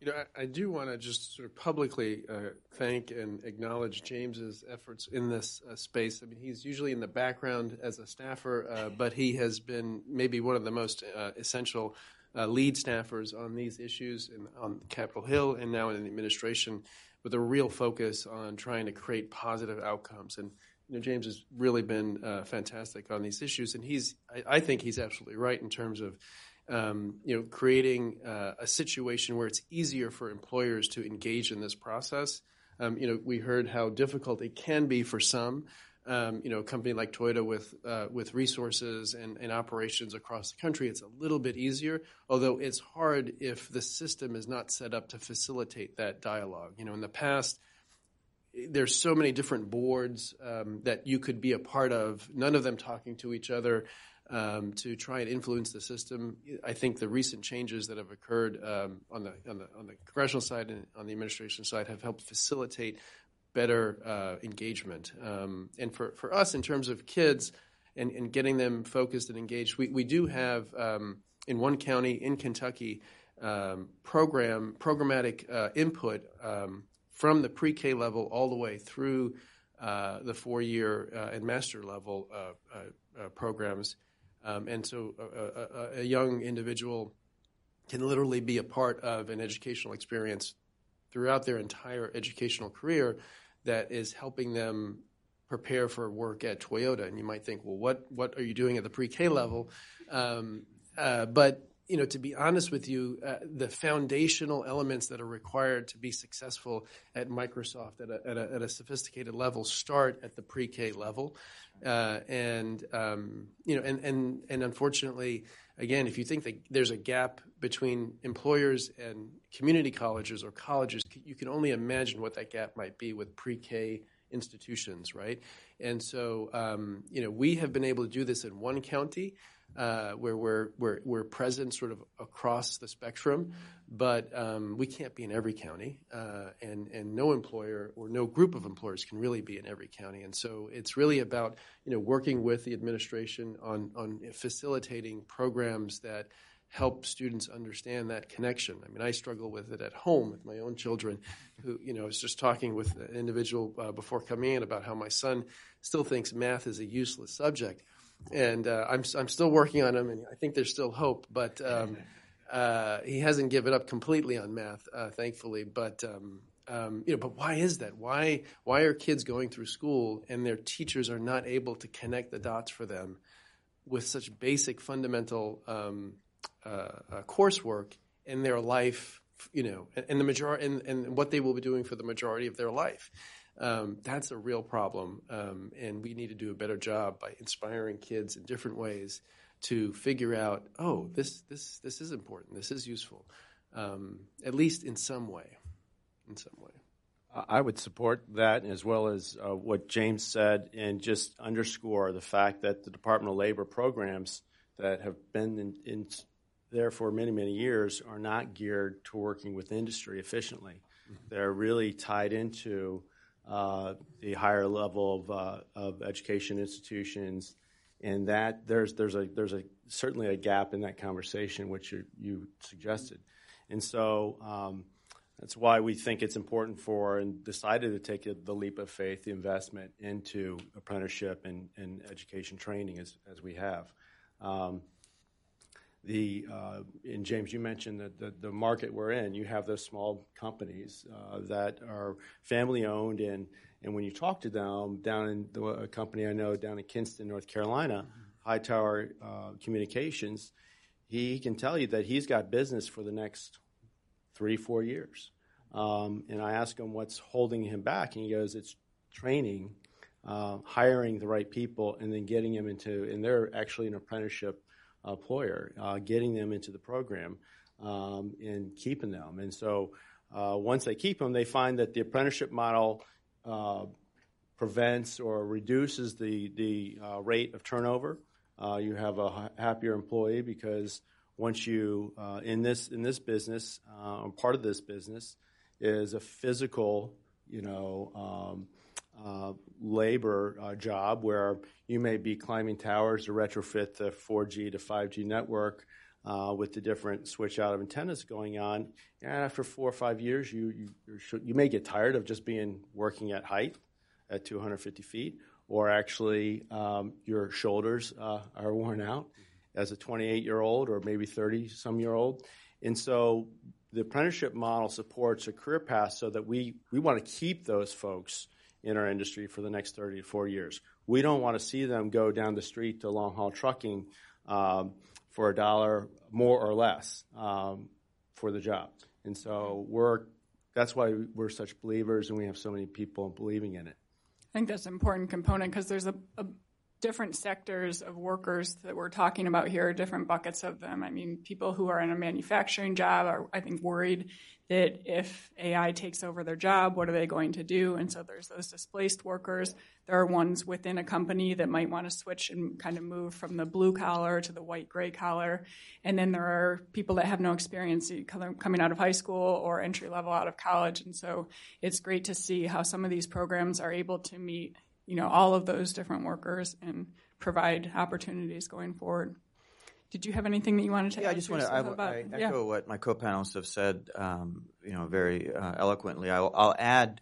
You know, I, I do want to just sort of publicly uh, thank and acknowledge James's efforts in this uh, space. I mean, he's usually in the background as a staffer, uh, but he has been maybe one of the most uh, essential uh, lead staffers on these issues in, on Capitol Hill and now in the administration with a real focus on trying to create positive outcomes. And you know, James has really been uh, fantastic on these issues, and he's I, I, think he's absolutely right in terms of um, you know creating uh, a situation where it's easier for employers to engage in this process. Um, you know, we heard how difficult it can be for some um, you know, a company like Toyota with uh, with resources and, and, operations across the country, it's a little bit easier. Although it's hard if the system is not set up to facilitate that dialogue. You know, in the past, there's so many different boards um, that you could be a part of, none of them talking to each other. Um, to try and influence the system, I think the recent changes that have occurred um, on the on the on the congressional side and on the administration side have helped facilitate better uh, engagement. Um, and for, for us, in terms of kids and, and getting them focused and engaged, we, we do have um, in one county in Kentucky um, program programmatic uh, input um, from the pre-K level all the way through uh, the four-year uh, and master level uh, uh, programs. Um, and so a, a, a young individual can literally be a part of an educational experience throughout their entire educational career that is helping them prepare for work at Toyota. And you might think, well, what what are you doing at the pre-K level? Um, uh, but you know, to be honest with you, uh, the foundational elements that are required to be successful at Microsoft at a, at a, at a sophisticated level start at the pre-K level, uh, and um, you know, and and and unfortunately, again, if you think that there's a gap between employers and community colleges or colleges, you can only imagine what that gap might be with pre-K institutions, right? And so, um, you know, we have been able to do this in one county uh, where we're, we're, we're present sort of across the spectrum, but um, we can't be in every county, uh, and, and no employer or no group of employers can really be in every county. And so it's really about, you know, working with the administration on, on facilitating programs that – help students understand that connection. I mean, I struggle with it at home with my own children. Who, you know, I was just talking with an individual uh, before coming in about how my son still thinks math is a useless subject, and uh, I'm I'm still working on him, and I think there's still hope, but. Um, uh, he hasn't given up completely on math, uh, thankfully. But um, um, you know, but why is that? Why why are kids going through school and their teachers are not able to connect the dots for them with such basic fundamental um, uh, uh, coursework in their life, you know, and, the majority and, and what they will be doing for the majority of their life. Um, that's a real problem, um, and we need to do a better job by inspiring kids in different ways to figure out, oh, this this this is important, this is useful, um, at least in some way, in some way. I would support that as well as uh, what James said, and just underscore the fact that the Department of Labor programs that have been in, in there for many, many years are not geared to working with industry efficiently. Mm-hmm. They're really tied into the higher level of, uh, of education institutions, and that there's there's a there's a certainly a gap in that conversation which you, you suggested, and so um, That's why we think it's important for and decided to take a, the leap of faith, the investment into apprenticeship and, and education training as, as we have. Um, the uh, and James, you mentioned that the, the market we're in, you have those small companies uh, that are family owned, and and when you talk to them down in the a company I know down in Kinston, North Carolina, Hightower uh, Communications, he can tell you that he's got business for the next three, four years. Um, and I ask him what's holding him back, and he goes, "It's training, uh, hiring the right people, and then getting them into. And they're actually an apprenticeship employer, uh, getting them into the program um, and keeping them. And so uh, once they keep them, they find that the apprenticeship model uh, prevents or reduces the the uh, rate of turnover. Uh, you have a happier employee because once you uh, in this in this business, part of this business is a physical, you know. Um, uh, labor uh, job where you may be climbing towers to retrofit the 4G to 5G network uh, with the different switch out of antennas going on. And after four or five years, you, you, you may get tired of just being working at height at 250 feet, or actually um, your shoulders uh, are worn out as a 28 year old or maybe 30 some year old. And so the apprenticeship model supports a career path so that we, we want to keep those folks in our industry for the next 30 to 40 years. We don't want to see them go down the street to long haul trucking um, for a dollar more or less um, for the job. And so we're that's why we're such believers and we have so many people believing in it. I think that's an important component because there's a, a different sectors of workers that we're talking about here, different buckets of them. I mean, people who are in a manufacturing job are, I think, worried that if AI takes over their job, what are they going to do? And so there's those displaced workers. There are ones within a company that might want to switch and kind of move from the blue collar to the white gray collar. And then there are people that have no experience coming out of high school or entry level out of college. And so it's great to see how some of these programs are able to meet you know all of those different workers and provide opportunities going forward. Did you have anything that you wanted to yeah? I just want to I, I echo yeah. what my co-panelists have said, um, you know, very uh, eloquently. I'll, I'll add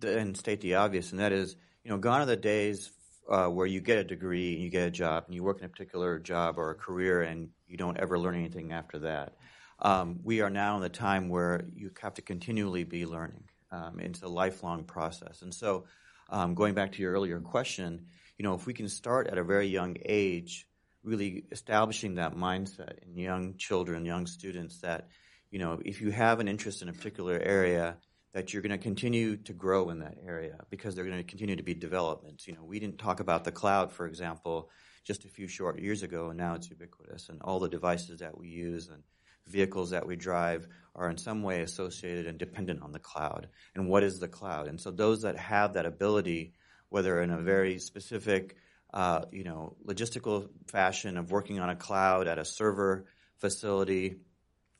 the, and state the obvious, and that is, you know, gone are the days uh, where you get a degree and you get a job and you work in a particular job or a career and you don't ever learn anything after that. Um, we are now in the time where you have to continually be learning. Um, it's a lifelong process, and so um, going back to your earlier question, you know, if we can start at a very young age, really establishing that mindset in young children, young students, that you know, if you have an interest in a particular area, that you're going to continue to grow in that area because they're going to continue to be developments. You know, we didn't talk about the cloud, for example, just a few short years ago, and now it's ubiquitous, and all the devices that we use and vehicles that we drive are in some way associated and dependent on the cloud. And what is the cloud? And so those that have that ability, whether in a very specific, uh, you know, logistical fashion of working on a cloud at a server facility,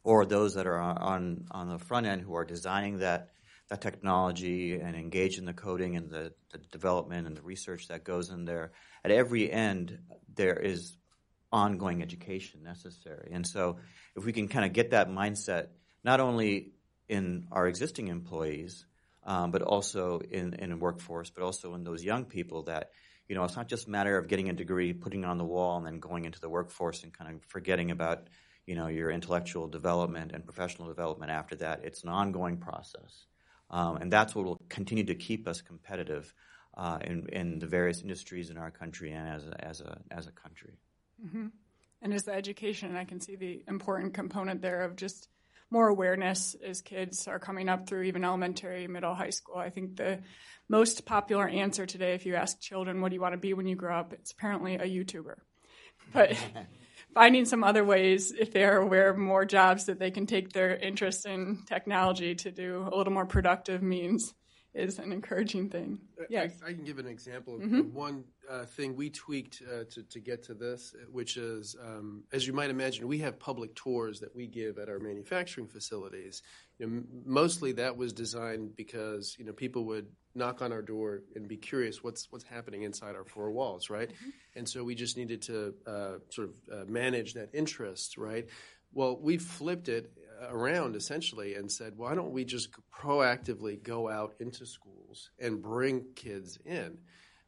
or those that are on on the front end who are designing that that technology and engage in the coding and the, the development and the research that goes in there. At every end, there is ongoing education necessary. And so if we can kind of get that mindset, not only in our existing employees, um, but also in, in a workforce, but also in those young people that, you know, it's not just a matter of getting a degree, putting it on the wall, and then going into the workforce and kind of forgetting about, you know, your intellectual development and professional development after that. It's an ongoing process. Um, and that's what will continue to keep us competitive uh, in, in the various industries in our country and as a, as a, as a country. Mm-hmm. And as the education, I can see the important component there of just more awareness as kids are coming up through even elementary, middle, high school. I think the most popular answer today, if you ask children, what do you want to be when you grow up? It's apparently a YouTuber. But finding some other ways, if they are aware of more jobs that they can take their interest in technology to do a little more productive means is an encouraging thing. Yes. I, I can give an example of, mm-hmm. one uh, thing we tweaked uh, to, to get to this, which is, um, as you might imagine, we have public tours that we give at our manufacturing facilities. You know, m- mostly that was designed because you know people would knock on our door and be curious what's what's happening inside our four walls, right? Mm-hmm. And so we just needed to uh, sort of uh, manage that interest, right? Well, we flipped it around essentially and said, why don't we just proactively go out into schools and bring kids in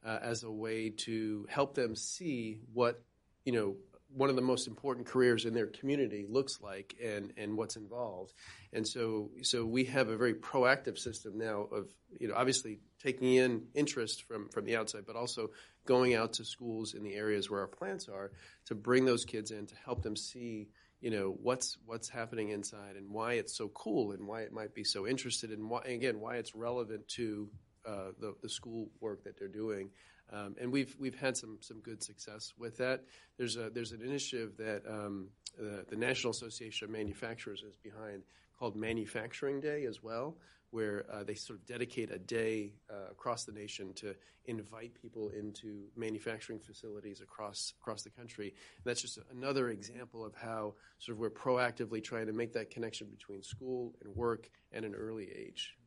uh, as a way to help them see what you know one of the most important careers in their community looks like and, and what's involved. And so, so we have a very proactive system now of, you know, obviously taking in interest from, from the outside, but also going out to schools in the areas where our plants are to bring those kids in to help them see, you know, what's, what's happening inside and why it's so cool and why it might be so interested and why, again, why it's relevant to uh, the, the school work that they're doing. Um, and we've we've had some some good success with that. There's a there's an initiative that um, the, the, National Association of Manufacturers is behind called Manufacturing Day as well, where uh, they sort of dedicate a day uh, across the nation to invite people into manufacturing facilities across across the country. And that's just another example of how sort of we're proactively trying to make that connection between school and work at an early age.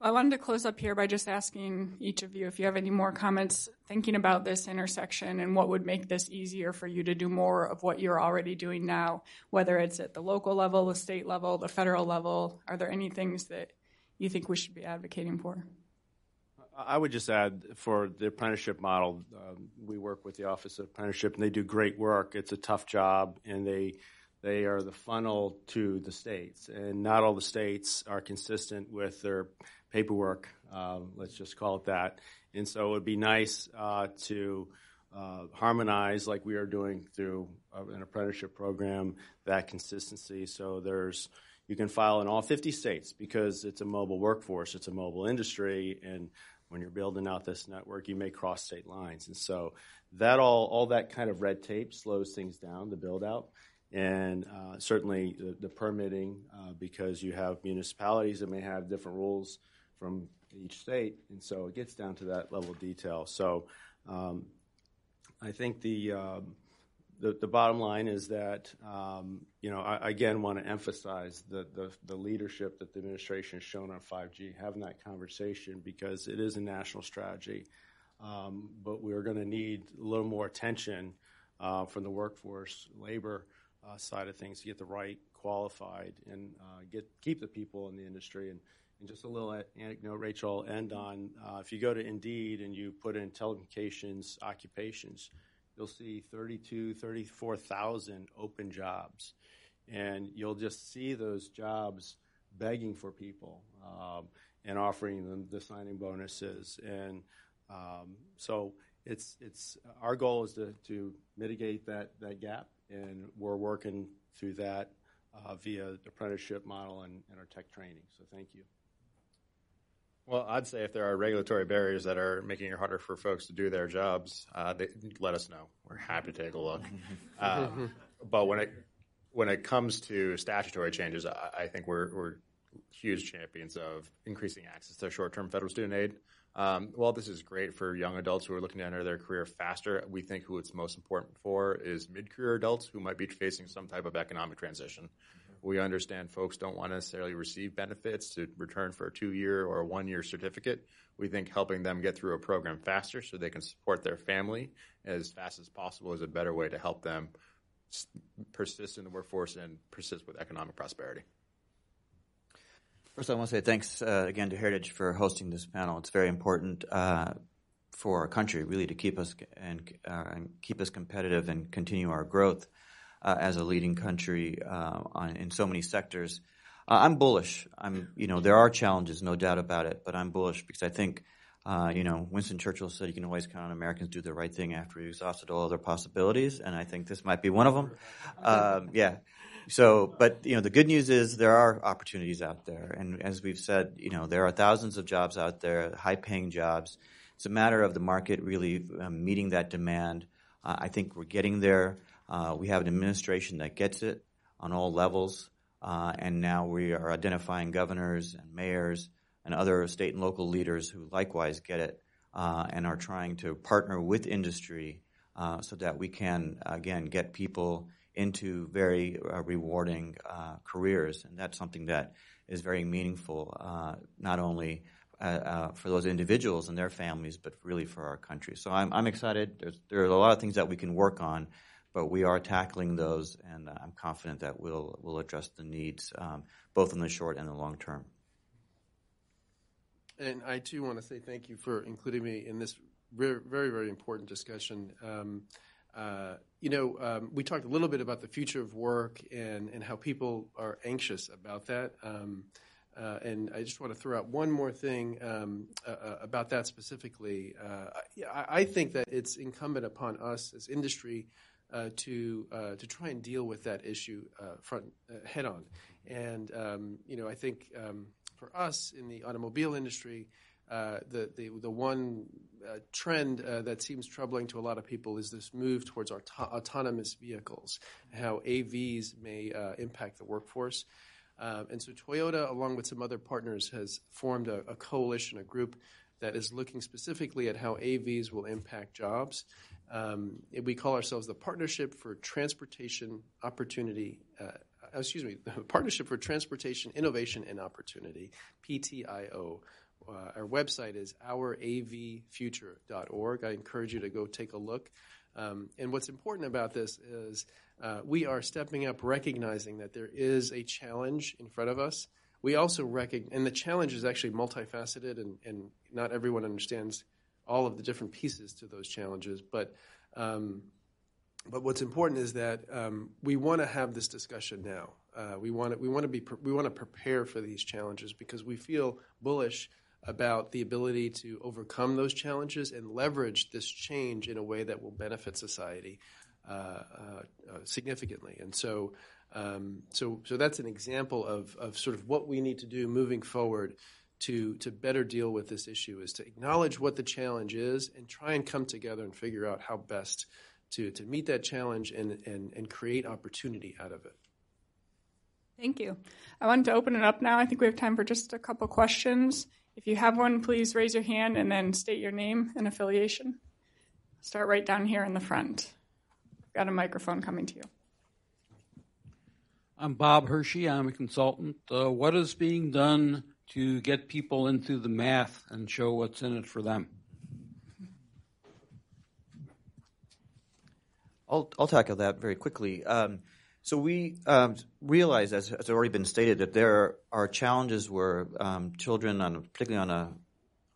I wanted to close up here by just asking each of you if you have any more comments thinking about this intersection and what would make this easier for you to do more of what you're already doing now, whether it's at the local level, the state level, the federal level. Are there any things that you think we should be advocating for? I would just add for the apprenticeship model, um, we work with the Office of Apprenticeship, and they do great work. It's a tough job, and they they are the funnel to the states, and not all the states are consistent with their paperwork. Uh, let's just call it that. And so it would be nice uh, to uh, harmonize, like we are doing through uh, an apprenticeship program, that consistency. So there's you can file in all 50 states because it's a mobile workforce, it's a mobile industry, and when you're building out this network, you may cross state lines. And so that all all that kind of red tape slows things down, the build out and uh, certainly the, the permitting, uh, because you have municipalities that may have different rules from each state, and so it gets down to that level of detail. So um, I think the, um, the, the bottom line is that um, you know I again want to emphasize the, the, the leadership that the administration has shown on 5G, having that conversation because it is a national strategy, um, but we're going to need a little more attention uh, from the workforce, labor uh, side of things to get the right qualified and uh, get keep the people in the industry and and just a little anecdote, Rachel, end on uh, if you go to Indeed and you put in telecommunications occupations, you'll see 32, 34,000 open jobs. And you'll just see those jobs begging for people um, and offering them the signing bonuses. And um, so it's, it's, our goal is to, to mitigate that, that gap, and we're working through that uh, via the apprenticeship model and, and our tech training. So thank you. Well, I'd say if there are regulatory barriers that are making it harder for folks to do their jobs, uh, they, let us know. We're happy to take a look. Uh, but when it when it comes to statutory changes, I, I think we're, we're, huge champions of increasing access to short-term federal student aid. Um, while this is great for young adults who are looking to enter their career faster, we think who it's most important for is mid-career adults who might be facing some type of economic transition. We understand folks don't want to necessarily receive benefits to return for a two year or a one year certificate. We think helping them get through a program faster so they can support their family as fast as possible is a better way to help them persist in the workforce and persist with economic prosperity. First, I want to say thanks uh, again to Heritage for hosting this panel. It's very important uh, for our country, really, to keep us and, uh, and keep us competitive and continue our growth uh, as a leading country uh, on, in so many sectors. Uh, I'm bullish. I'm, you know, there are challenges, no doubt about it, but I'm bullish because I think, uh, you know, Winston Churchill said you can always count on Americans to do the right thing after we exhausted all other possibilities, and I think this might be one of them. Um, yeah. So, but you know, the good news is there are opportunities out there, and as we've said, you know, there are thousands of jobs out there, high-paying jobs. It's a matter of the market really um, meeting that demand. Uh, I think we're getting there. Uh, we have an administration that gets it on all levels, uh, and now we are identifying governors and mayors and other state and local leaders who likewise get it uh, and are trying to partner with industry uh, so that we can, again, get people into very uh, rewarding uh, careers. And that's something that is very meaningful, not only for those individuals and their families, but really for our country. So I'm, I'm excited. There's, there are a lot of things that we can work on but we are tackling those, and I'm confident that we'll we'll address the needs um, both in the short and the long term. And I too want to say thank you for including me in this very, very, very important discussion. Um, uh, you know, um, we talked a little bit about the future of work and, and how people are anxious about that. Um, uh, and I just want to throw out one more thing um, uh, uh about that specifically. Uh, I, I, think that it's incumbent upon us as industry uh, to to try and deal with that issue front head on. And um, you know, I think um, for us in the automobile industry, uh, the, the, the one uh, trend uh, that seems troubling to a lot of people is this move towards auto- autonomous vehicles, how AVs may uh, impact the workforce. Um, and so Toyota, along with some other partners, has formed a, a, coalition, a group that is looking specifically at how AVs will impact jobs. Um, we call ourselves the Partnership for Transportation Opportunity uh, excuse me, the Partnership for Transportation Innovation and Opportunity, PTIO. Uh, our website is ouravfuture.org. I encourage you to go take a look. Um, and what's important about this is uh, we are stepping up, recognizing that there is a challenge in front of us. We also recognize, and the challenge is actually multifaceted, and, and, not everyone understands all of the different pieces to those challenges. But um, but what's important is that um, we want to have this discussion now. Uh, we want to we want to be we want to prepare for these challenges because we feel bullish about the ability to overcome those challenges and leverage this change in a way that will benefit society uh, uh, uh significantly. And so, um, so so that's an example of of sort of what we need to do moving forward to to better deal with this issue is to acknowledge what the challenge is and try and come together and figure out how best to, to meet that challenge and, and, and create opportunity out of it. Thank you. I wanted to open it up now. I think we have time for just a couple questions. If you have one, please raise your hand and then state your name and affiliation. Start right down here in the front. Got a microphone coming to you. I'm Bob Hershey. I'm a consultant. Uh, what is being done to get people into the math and show what's in it for them? I'll, I'll tackle that very quickly. Um, so we um, realize, as has already been stated, that there are challenges where um, children, on particularly on a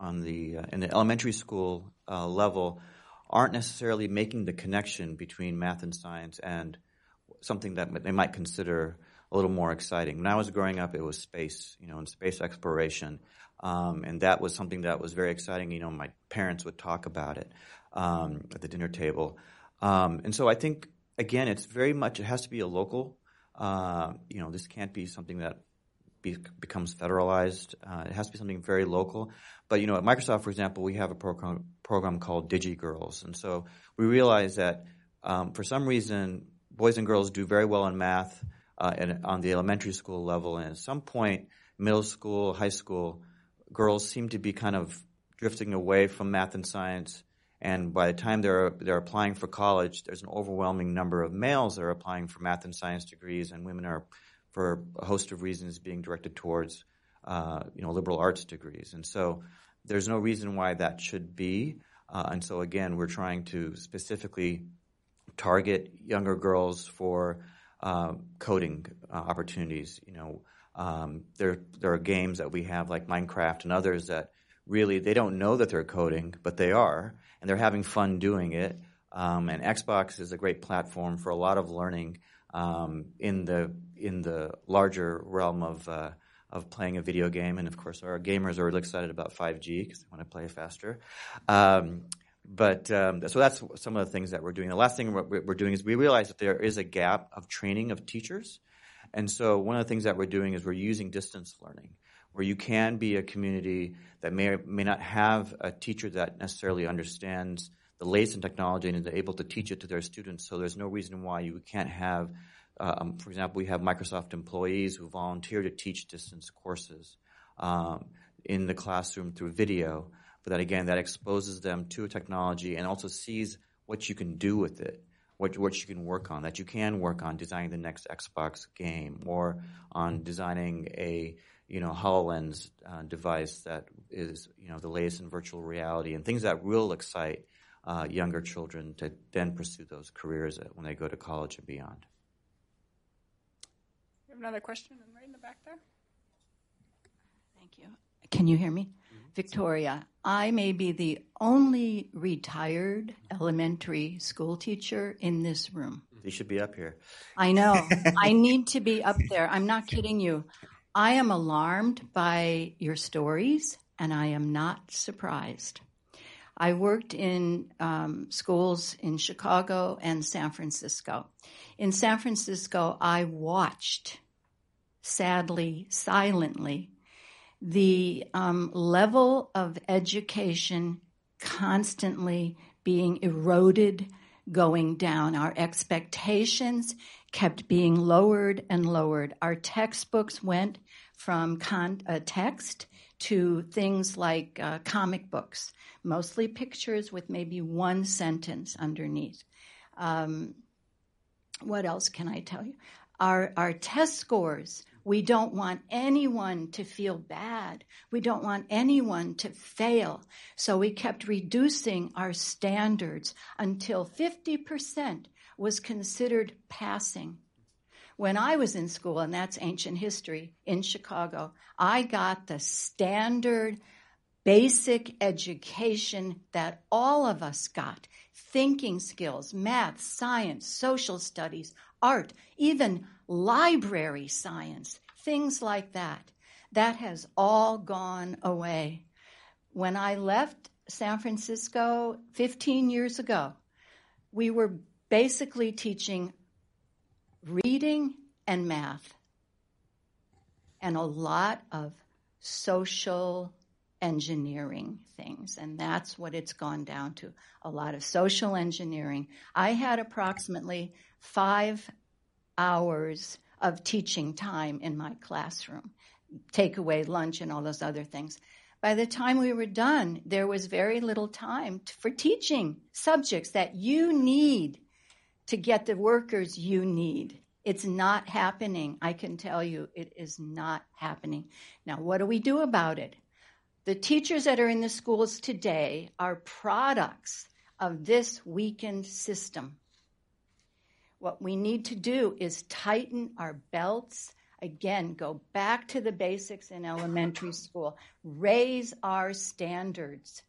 on the uh, in the elementary school uh, level, aren't necessarily making the connection between math and science and something that they might consider a little more exciting. When I was growing up, it was space, you know, and space exploration, um, and that was something that was very exciting. You know, my parents would talk about it um, at the dinner table. Um, and so I think again, it's very much it has to be a local. Uh, you know, this can't be something that be, becomes federalized. Uh, it has to be something very local. But you know, at Microsoft, for example, we have a program program called DigiGirlz, and so we realize that um, for some reason, boys and girls do very well in math uh, and on the elementary school level, and at some point, middle school, high school, girls seem to be kind of drifting away from math and science and by the time they're they're applying for college, there's an overwhelming number of males that are applying for math and science degrees, and women are, for a host of reasons, being directed towards uh, you know liberal arts degrees. And so there's no reason why that should be. Uh, and so again, we're trying to specifically target younger girls for uh, coding uh, opportunities. You know, um, there there are games that we have like Minecraft and others that really they don't know that they're coding, but they are and they're having fun doing it. Um, and Xbox is a great platform for a lot of learning um, in the in the larger realm of uh, of playing a video game. And of course, our gamers are really excited about 5G because they want to play faster. Um, but um, so that's some of the things that we're doing. The last thing we're, we're doing is we realize that there is a gap of training of teachers. And so one of the things that we're doing is we're using distance learning where you can be a community that may may not have a teacher that necessarily understands the latest in technology and is able to teach it to their students. So there's no reason why you can't have, um, for example, we have Microsoft employees who volunteer to teach distance courses um, in the classroom through video. But that again, that exposes them to technology and also sees what you can do with it what, what you can work on, that you can work on designing the next Xbox game or on designing a you know, HoloLens uh, device that is, you know, the latest in virtual reality and things that will excite uh, younger children to then pursue those careers when they go to college and beyond. We have another question right in the back there. Thank you. Can you hear me? Victoria, I may be the only retired elementary school teacher in this room. You should be up here. I know. I need to be up there. I'm not kidding you. I am alarmed by your stories, and I am not surprised. I worked in um, schools in Chicago and San Francisco. In San Francisco, I watched, sadly, silently, the um, level of education constantly being eroded, going down. Our expectations kept being lowered and lowered. Our textbooks went from con- uh, text to things like uh, comic books, mostly pictures with maybe one sentence underneath. Um, what else can I tell you? Our, our test scores, we don't want anyone to feel bad. We don't want anyone to fail. So we kept reducing our standards until 50% was considered passing. When I was in school, and that's ancient history in Chicago, I got the standard basic education that all of us got thinking skills, math, science, social studies, art, even library science, things like that. That has all gone away. When I left San Francisco 15 years ago, we were basically teaching reading and math, and a lot of social engineering things. And that's what it's gone down to a lot of social engineering. I had approximately five hours of teaching time in my classroom, take away lunch and all those other things. By the time we were done, there was very little time for teaching subjects that you need to get the workers you need. It's not happening. I can tell you it is not happening. Now, what do we do about it? The teachers that are in the schools today are products of this weakened system. What we need to do is tighten our belts. Again, go back to the basics in elementary school, raise our standards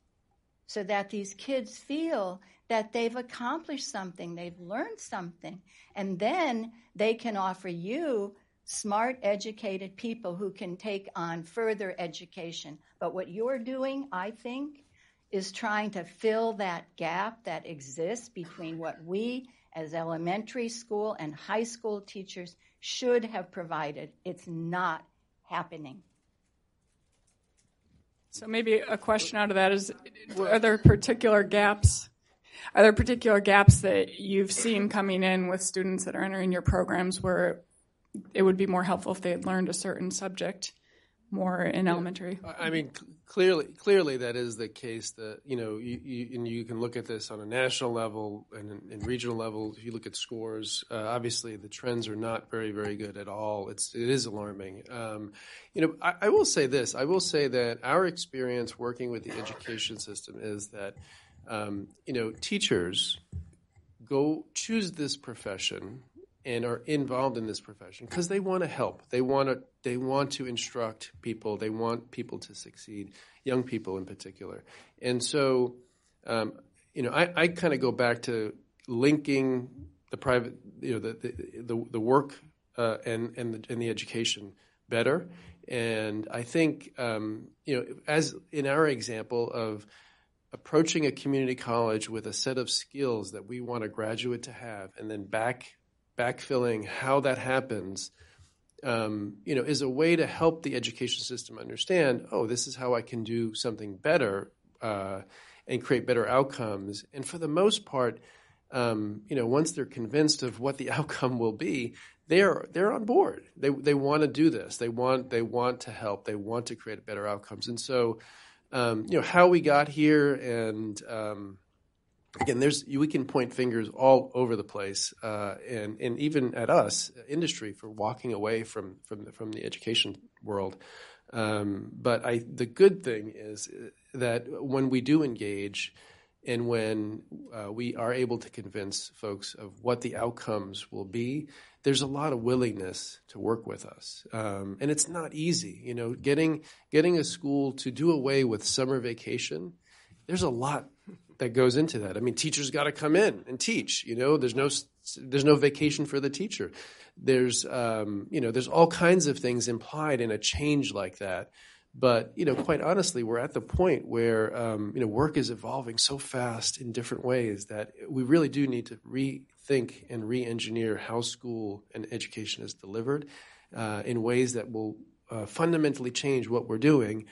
so that these kids feel that they've accomplished something, they've learned something, and then they can offer you smart, educated people who can take on further education. But what you're doing, I think, is trying to fill that gap that exists between what we as elementary school and high school teachers should have provided. It's not happening. So maybe a question out of that is are there particular gaps are there particular gaps that you've seen coming in with students that are entering your programs where it would be more helpful if they had learned a certain subject more in yeah. elementary? I mean, clearly, clearly that is the case. That you know, you, you, and you can look at this on a national level and in, regional level. If you look at scores, uh, obviously the trends are not very, very good at all. It's it is alarming. Um, you know, I, I will say this. I will say that our experience working with the education system is that um, you know, teachers go choose this profession and are involved in this profession because they want to help. They want to they want to instruct people. They want people to succeed, young people in particular. And so, um, you know, I, I kind of go back to linking the private, you know, the the the, the work uh, and and the, and the education better. And I think, um, you know, as in our example of approaching a community college with a set of skills that we want a graduate to have and then back backfilling how that happens um, you know is a way to help the education system understand oh this is how i can do something better uh, and create better outcomes. And for the most part um, you know once they're convinced of what the outcome will be they're they're on board. They they want to do this. They want they want to help. They want to create better outcomes. And so um, you know how we got here, and um, again, there's we can point fingers all over the place, uh, and and even at us industry for walking away from from the, from the education world. Um, but I the good thing is that when we do engage, and when uh, we are able to convince folks of what the outcomes will be, there's a lot of willingness to work with us, um, and it's not easy. You know, getting getting a school to do away with summer vacation, there's a lot that goes into that. I mean, teachers got to come in and teach. You know, there's no there's no vacation for the teacher. There's um, you know there's all kinds of things implied in a change like that. But you know, quite honestly, we're at the point where um, you know work is evolving so fast in different ways that we really do need to rethink and re-engineer how school and education is delivered uh, in ways that will uh, fundamentally change what we're doing.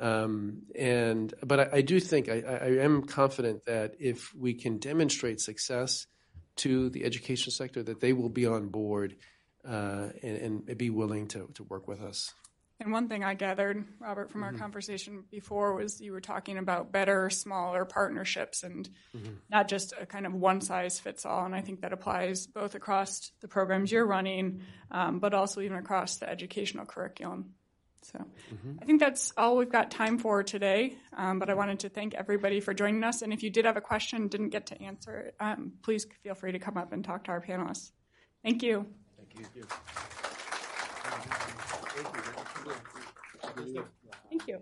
Um, and but I, I do think I, I, am confident that if we can demonstrate success to the education sector, that they will be on board uh, and, and, be willing to, to work with us. And one thing I gathered, Robert, from mm-hmm. our conversation before was you were talking about better, smaller partnerships and mm-hmm. not just a kind of one size fits all. And I think that applies both across the programs you're running, um, but also even across the educational curriculum. So mm-hmm. I think that's all we've got time for today. Um, but I wanted to thank everybody for joining us. And if you did have a question, didn't get to answer it, um, please feel free to come up and talk to our panelists. Thank you. Thank you. Thank you. Thank you.